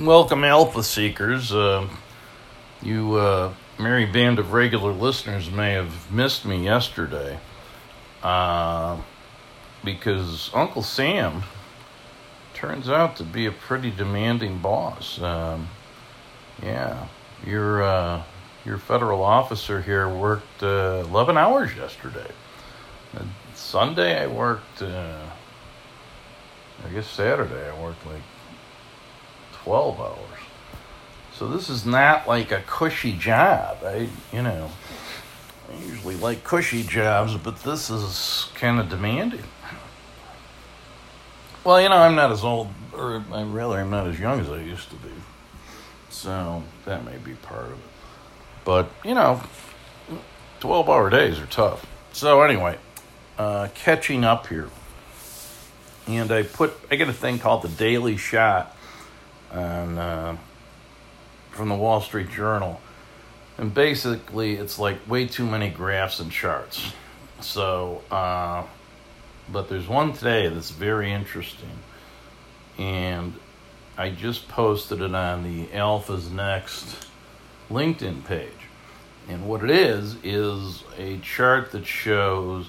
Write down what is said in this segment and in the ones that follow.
Welcome, Alpha Seekers. Uh, you uh, merry band of regular listeners may have missed me yesterday uh, because Uncle Sam turns out to be a pretty demanding boss. Um, yeah, your uh, your federal officer here worked uh, 11 hours yesterday. Sunday I worked. Uh, I guess Saturday I worked like 12 hours. So this is not like a cushy job. I, you know, I usually like cushy jobs, but this is kind of demanding. Well, you know, I'm not as old, or I rather, I'm not as young as I used to be. So that may be part of it. But, you know, 12 hour days are tough. So, anyway, uh, catching up here. And I put, I get a thing called the Daily Shot on, uh, from the Wall Street Journal. And basically, it's like way too many graphs and charts. So, uh, but there's one today that's very interesting. And I just posted it on the Alpha's Next LinkedIn page. And what it is, is a chart that shows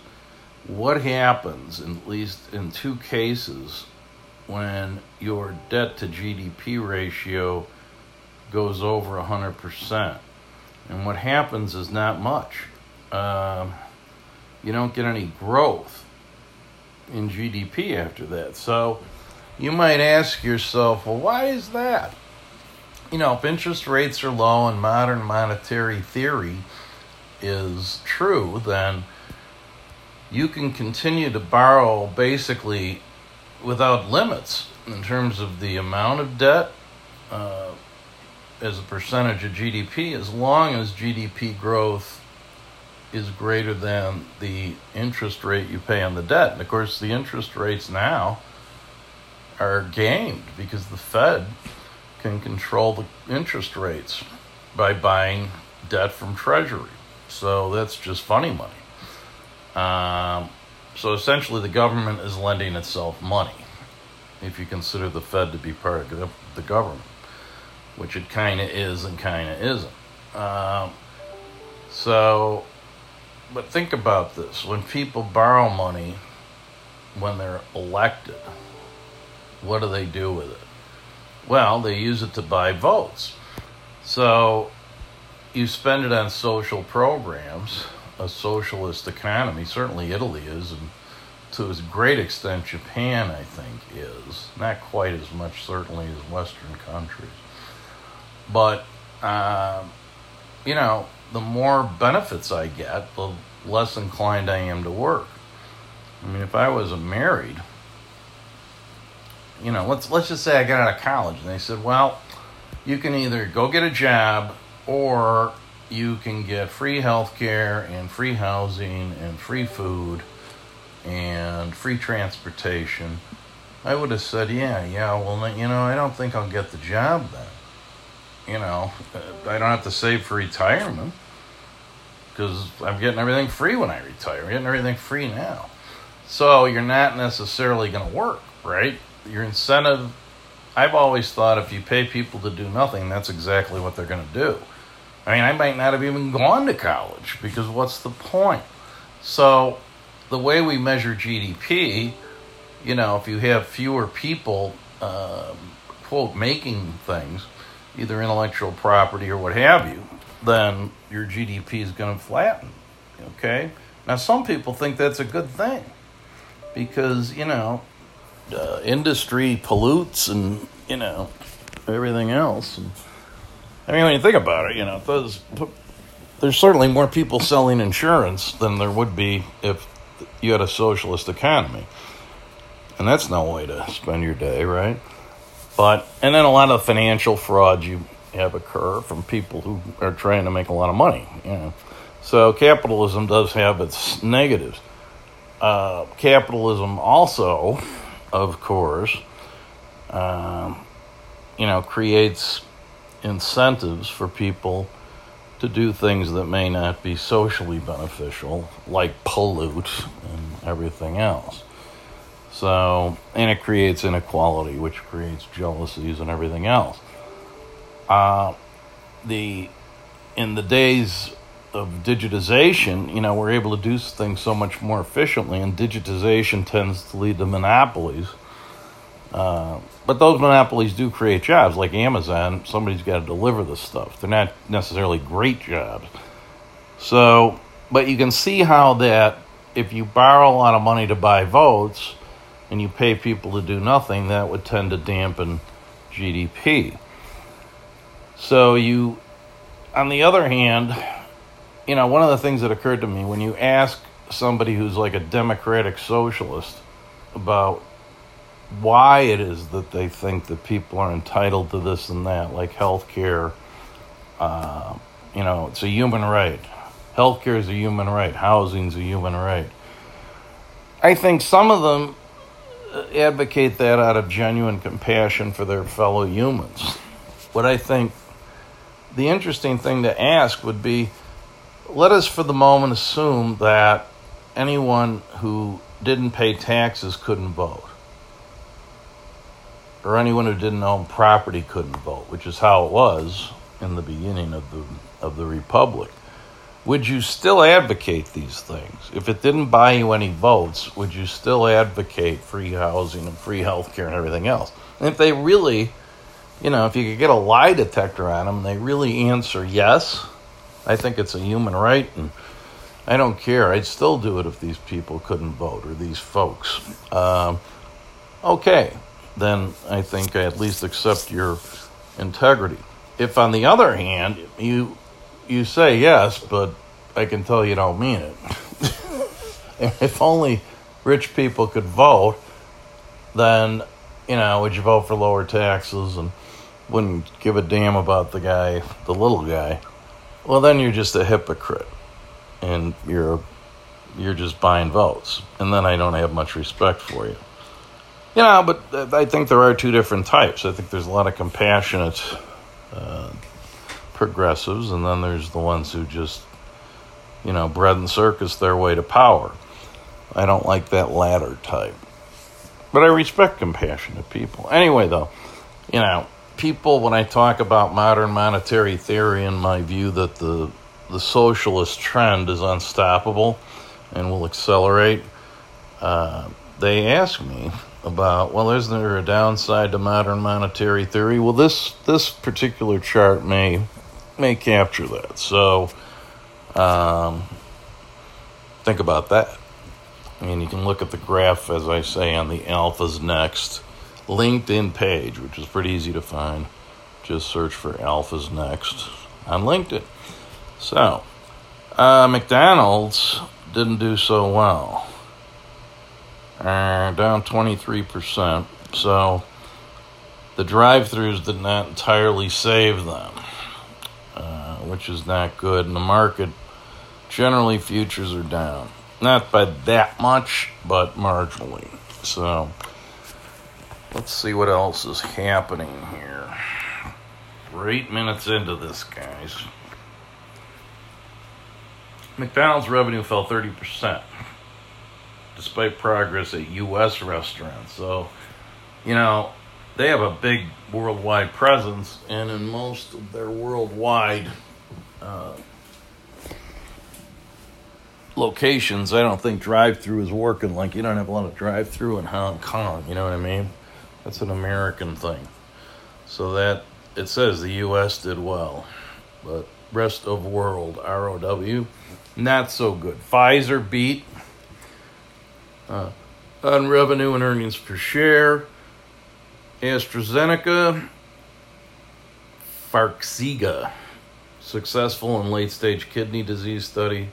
what happens, at least in two cases, when your debt to GDP ratio goes over 100%. And what happens is not much. Um, you don't get any growth in GDP after that. So you might ask yourself, well, why is that? You know, if interest rates are low and modern monetary theory is true, then you can continue to borrow basically without limits in terms of the amount of debt uh, as a percentage of GDP, as long as GDP growth is greater than the interest rate you pay on the debt. And of course, the interest rates now are gamed because the Fed can control the interest rates by buying debt from Treasury. So that's just funny money. Um, so essentially, the government is lending itself money if you consider the Fed to be part of the government, which it kind of is and kind of isn't. Um, so, but think about this when people borrow money when they're elected, what do they do with it? Well, they use it to buy votes. So, you spend it on social programs a socialist economy. Certainly, Italy is, and to a great extent, Japan, I think, is. Not quite as much, certainly, as Western countries. But, uh, you know, the more benefits I get, the less inclined I am to work. I mean, if I was married, you know, let's let's just say I got out of college, and they said, well, you can either go get a job or you can get free health care and free housing and free food and free transportation. I would have said, yeah, yeah, well, you know, I don't think I'll get the job then. You know, I don't have to save for retirement because I'm getting everything free when I retire. I'm getting everything free now. So you're not necessarily going to work, right? Your incentive, I've always thought if you pay people to do nothing, that's exactly what they're going to do. I mean, I might not have even gone to college because what's the point? So, the way we measure GDP, you know, if you have fewer people, um, quote, making things, either intellectual property or what have you, then your GDP is going to flatten. Okay? Now, some people think that's a good thing because, you know, uh, industry pollutes and, you know, everything else. And, I mean, when you think about it, you know, there's, there's certainly more people selling insurance than there would be if you had a socialist economy. And that's no way to spend your day, right? But, and then a lot of financial fraud you have occur from people who are trying to make a lot of money, you know. So capitalism does have its negatives. Uh, capitalism also, of course, um, you know, creates incentives for people to do things that may not be socially beneficial, like pollute and everything else. So, and it creates inequality, which creates jealousies and everything else. uh, the in the days of digitization, you know, we're able to do things so much more efficiently, and digitization tends to lead to monopolies. Uh, but those monopolies do create jobs, like Amazon. Somebody's got to deliver the stuff. They're not necessarily great jobs. So, but you can see how that if you borrow a lot of money to buy votes and you pay people to do nothing, that would tend to dampen GDP. So you, on the other hand, you know, one of the things that occurred to me when you ask somebody who's like a democratic socialist about why it is that they think that people are entitled to this and that, like health care, uh, you know, it's a human right. Healthcare is a human right. Housing is a human right. I think some of them uh, advocate that out of genuine compassion for their fellow humans. What I think the interesting thing to ask would be let us for the moment assume that anyone who didn't pay taxes couldn't vote, or anyone who didn't own property couldn't vote, which is how it was in the beginning of the of the republic. Would you still advocate these things? If it didn't buy you any votes, would you still advocate free housing and free health care and everything else? And if they really, you know, if you could get a lie detector on them, and they really answer yes, I think it's a human right, and I don't care. I'd still do it if these people couldn't vote or these folks. Um, okay, then I think I at least accept your integrity. If, on the other hand, you you say yes, but I can tell you don't mean it. if only rich people could vote, then you know, would you vote for lower taxes and wouldn't give a damn about the guy, the little guy? well, then you're just a hypocrite, and you're you're just buying votes, and then I don't have much respect for you. You know, but I think there are two different types. I think there's a lot of compassionate uh, progressives, and then there's the ones who just, you know, bread and circus their way to power. I don't like that latter type. But I respect compassionate people. Anyway, though, you know, people, when I talk about modern monetary theory and my view that the the socialist trend is unstoppable and will accelerate, uh, they ask me about well, isn't there a downside to modern monetary theory? Well, this this particular chart may may capture that. So um, think about that. I mean, you can look at the graph, as I say, on the alphas next LinkedIn page, which is pretty easy to find. Just search for Alphas Next on LinkedIn. So, uh, McDonald's didn't do so well. Uh, down 23%. So, the drive throughs did not entirely save them, uh, which is not good. And the market, generally, futures are down. Not by that much, but marginally. So, Let's see what else is happening here. We're eight minutes into this, guys. McDonald's revenue fell 30% despite progress at U.S. restaurants. So, you know, they have a big worldwide presence, and in most of their worldwide uh, locations, I don't think drive through is working. Like, you don't have a lot of drive through in Hong Kong, you know what I mean? That's an American thing. So that it says the U.S. did well, but rest of world ROW not so good. Pfizer beat uh, on revenue and earnings per share. AstraZeneca, Farxiga, successful in late stage kidney disease study.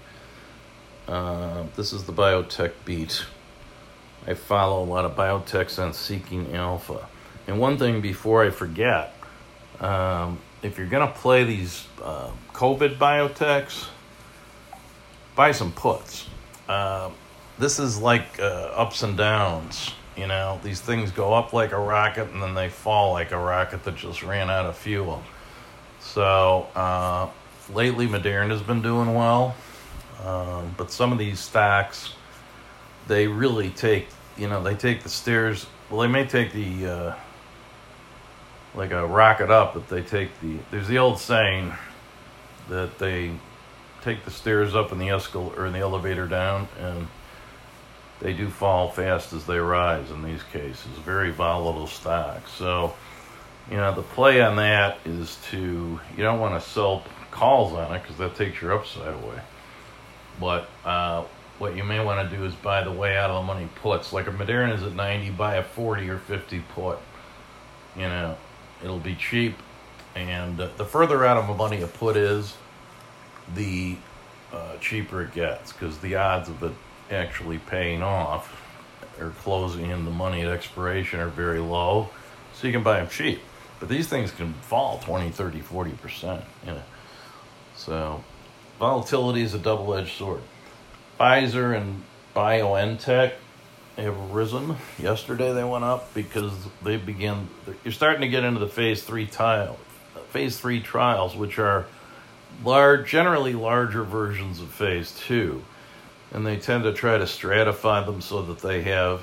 Uh, this is the biotech beat. I follow a lot of biotechs on Seeking Alpha. And one thing before I forget, um, if you're going to play these uh, COVID biotechs, buy some puts. Uh, this is like uh, ups and downs. You know, these things go up like a rocket and then they fall like a rocket that just ran out of fuel. So uh, lately, Moderna has been doing well, um, but some of these stocks, they really take you know, they take the stairs. Well, they may take the. Uh, like a rocket up but they take the there's the old saying that they take the stairs up and the escal or the elevator down and they do fall fast as they rise in these cases. Very volatile stocks. so you know the play on that is to you don't want to sell calls on it because that takes your upside away. But uh, what you may want to do is buy the way out of the money puts. Like a Moderna is at 90 buy a 40 or 50 put. You know it'll be cheap. And the further out of the money a put is the uh, cheaper it gets because the odds of it actually paying off or closing in the money at expiration are very low. So you can buy them cheap. But these things can fall 20 30 40% you know. So volatility is a double-edged sword. Pfizer and biontech have risen. Yesterday they went up because they begin you're starting to get into the phase three tile phase three trials which are large, generally larger versions of phase two. And they tend to try to stratify them so that they have,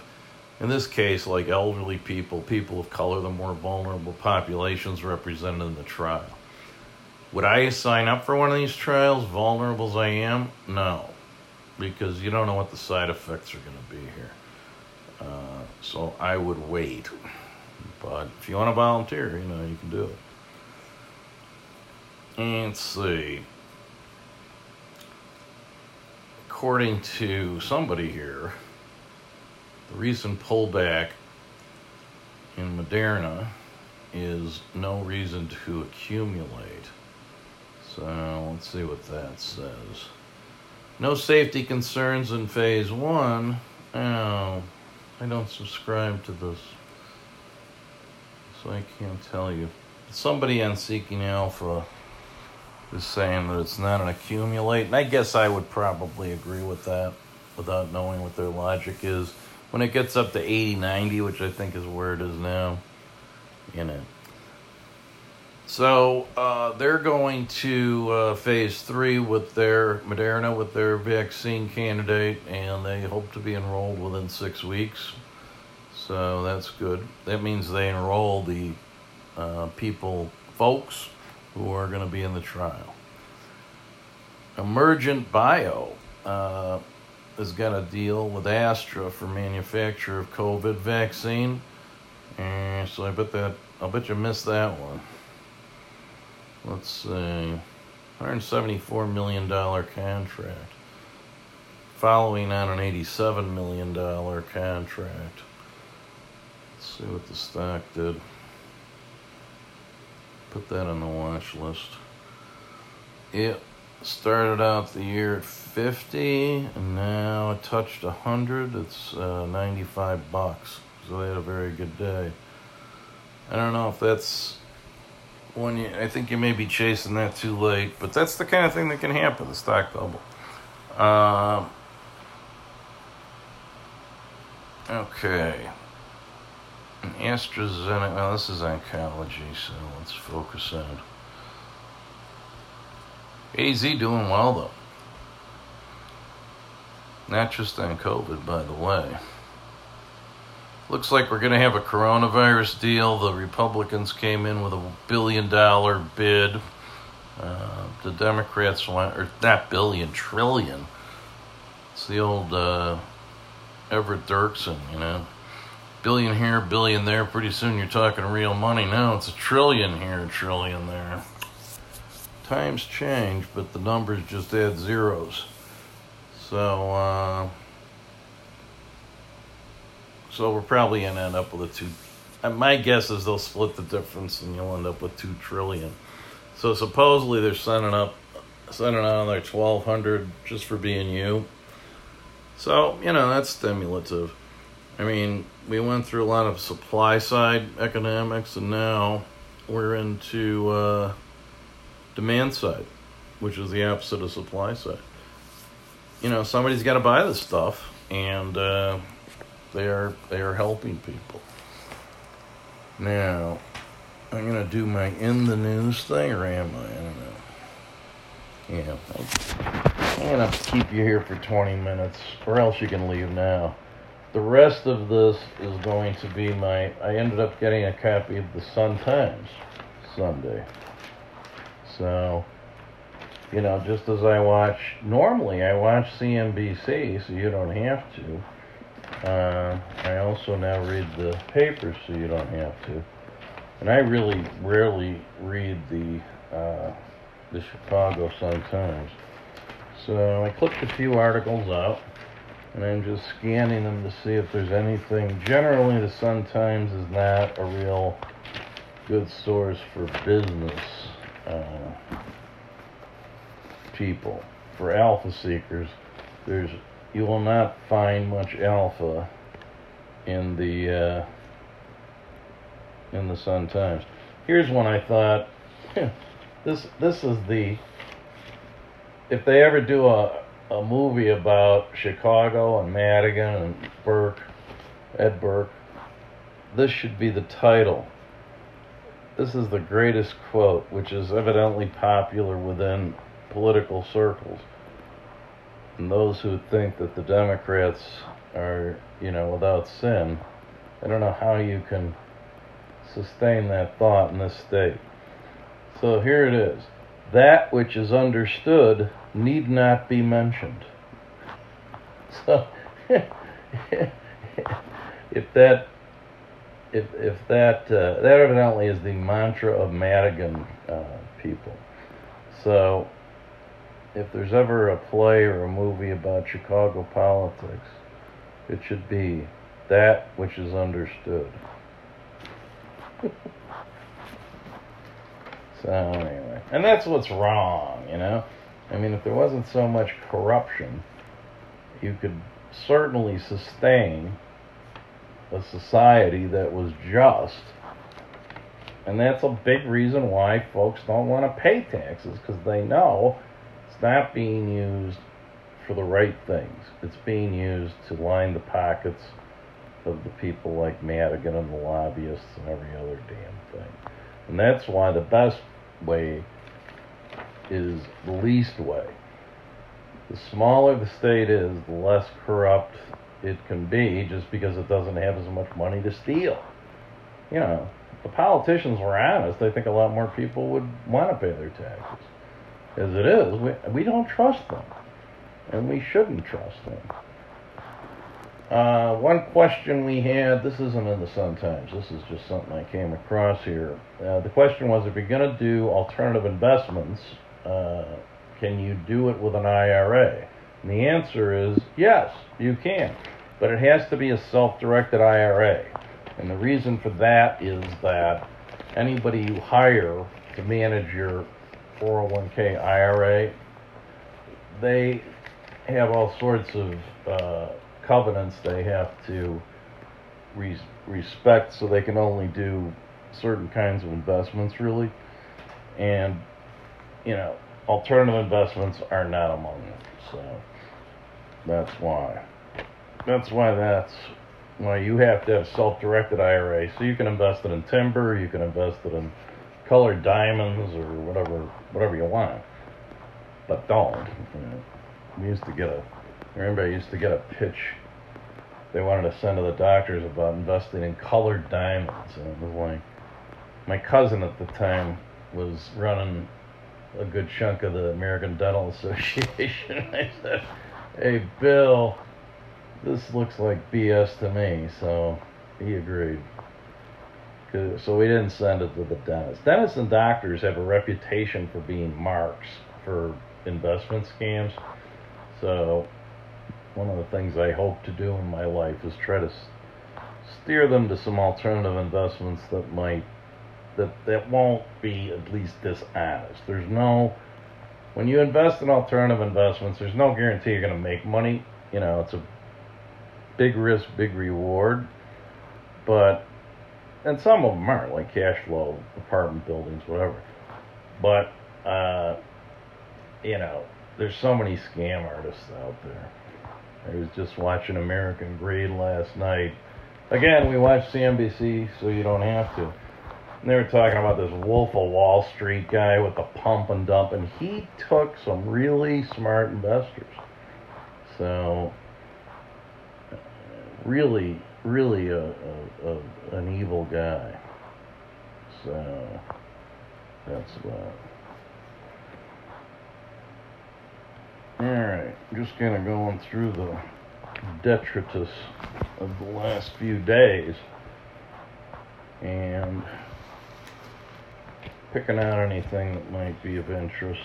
in this case, like elderly people, people of color, the more vulnerable populations represented in the trial. Would I sign up for one of these trials, vulnerable as I am? No, because you don't know what the side effects are going to be here. Uh, so I would wait. But if you want to volunteer, you know, you can do it. Let's see. According to somebody here, the recent pullback in Moderna is no reason to accumulate. So let's see what that says. No safety concerns in phase one. Oh, I don't subscribe to this. So I can't tell you. Somebody on Seeking Alpha is saying that it's not an accumulate. And I guess I would probably agree with that without knowing what their logic is. When it gets up to 80, 90, which I think is where it is now, you know. So uh, they're going to uh, phase three with their Moderna, with their vaccine candidate, and they hope to be enrolled within six weeks. So that's good. That means they enroll the uh, people, folks who are going to be in the trial. Emergent Bio uh, has got a deal with Astra for manufacture of COVID vaccine. So I bet that I'll bet you missed that one. Let's see. $174 million contract. Following on an $87 million contract. Let's see what the stock did put that on the watch list. It started out the year at 50 and now it touched 100. It's uh, 95 bucks. So they had a very good day. I don't know if that's when you, I think you may be chasing that too late, but that's the kind of thing that can happen, the stock bubble. Uh, okay. AstraZeneca, well, this is oncology, so let's focus on. AZ doing well, though. Not just on COVID, by the way. Looks like we're going to have a coronavirus deal. The Republicans came in with a billion dollar bid. Uh, the Democrats went, or not billion, trillion. It's the old uh, Everett Dirksen, you know billion here, billion there. Pretty soon you're talking real money. Now it's a trillion here, trillion there. Times change, but the numbers just add zeros. So, uh, so we're probably gonna end up with a two. Uh, my guess is they'll split the difference, and you'll end up with two trillion. So supposedly they're sending up, sending out their twelve hundred just for being you. So you know that's stimulative. I mean, we went through a lot of supply side economics, and now we're into uh, demand side, which is the opposite of supply side. You know, somebody's got to buy this stuff, and uh, they are they are helping people. Now, I'm gonna do my in the news thing, or am I? I don't know. Yeah, I'm gonna keep you here for 20 minutes, or else you can leave now. The rest of this is going to be my. I ended up getting a copy of the Sun Times Sunday. So, you know, just as I watch, normally I watch CNBC, so you don't have to. Uh, I also now read the papers, so you don't have to. And I really rarely read the uh, the Chicago Sun Times. So I clicked a few articles out, and I'm just scanning them to see if there's anything. Generally, the Sun Times is not a real good source for business uh, people. For alpha seekers, there's you will not find much alpha in the uh, in the Sun Times. Here's one I thought. this this is the if they ever do a a movie about Chicago and Madigan and Burke, Ed Burke, this should be the title. This is the greatest quote, which is evidently popular within political circles. And those who think that the Democrats are, you know, without sin, I don't know how you can sustain that thought in this state. So here it is. That which is understood need not be mentioned. So if that if if that uh, that evidently is the mantra of Madigan uh, people. So if there's ever a play or a movie about Chicago politics, it should be that which is understood. so anyway, and that's what's wrong, you know. I mean, if there wasn't so much corruption, you could certainly sustain a society that was just. And that's a big reason why folks don't want to pay taxes because they know it's not being used for the right things. It's being used to line the pockets of the people like Madigan and the lobbyists and every other damn thing. And that's why the best way is the least way. The smaller the state is, the less corrupt it can be just because it doesn't have as much money to steal. You know, if the politicians were honest, I think a lot more people would want to pay their taxes. As it is, we, we don't trust them. And we shouldn't trust them. Uh, one question we had, this isn't in the Sun Times, this is just something I came across here. Uh, the question was if you're going to do alternative investments, uh, can you do it with an IRA? And the answer is yes, you can. But it has to be a self directed IRA. And the reason for that is that anybody you hire to manage your 401k IRA, they have all sorts of uh, covenants they have to res- respect so they can only do certain kinds of investments really and you know alternative investments are not among them so that's why that's why that's why you have to have self-directed IRA so you can invest it in timber you can invest it in colored diamonds or whatever whatever you want but don't you know. we used to get a remember I used to get a pitch they wanted to send to the doctors about investing in colored diamonds. And it was like, my cousin at the time was running a good chunk of the American Dental Association. I said, hey, Bill, this looks like BS to me. So he agreed. Uh, so we didn't send it to the dentist. Dentists and doctors have a reputation for being marks for investment scams. So one of the things I hope to do in my life is try to steer them to some alternative investments that might that that won't be at least dishonest. There's no when you invest in alternative investments, there's no guarantee you're going to make money. You know, it's a big risk, big reward. But and some of them aren't like cash flow, apartment buildings, whatever. But uh, you know, there's so many scam artists out there. I was just watching American Greed last night. Again, we watch CNBC, so you don't have to. And they were talking about this Wolf of Wall Street guy with the pump and dump, and he took some really smart investors. So, really, really a, a, a an evil guy. So that's that. All right, just kind of going through the detritus of the last few days and picking out anything that might be of interest.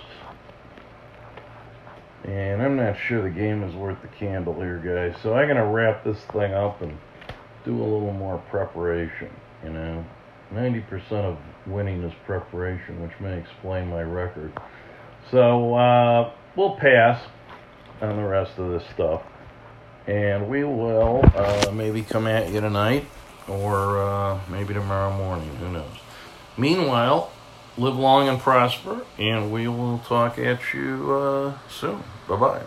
And I'm not sure the game is worth the candle here, guys. So I'm gonna wrap this thing up and do a little more preparation. You know, 90% of winning is preparation, which may explain my record. So uh, we'll pass on the rest of this stuff, and we will uh, maybe come at you tonight or uh, maybe tomorrow morning. Who knows? Meanwhile, live long and prosper, and we will talk at you uh, soon. Bye bye.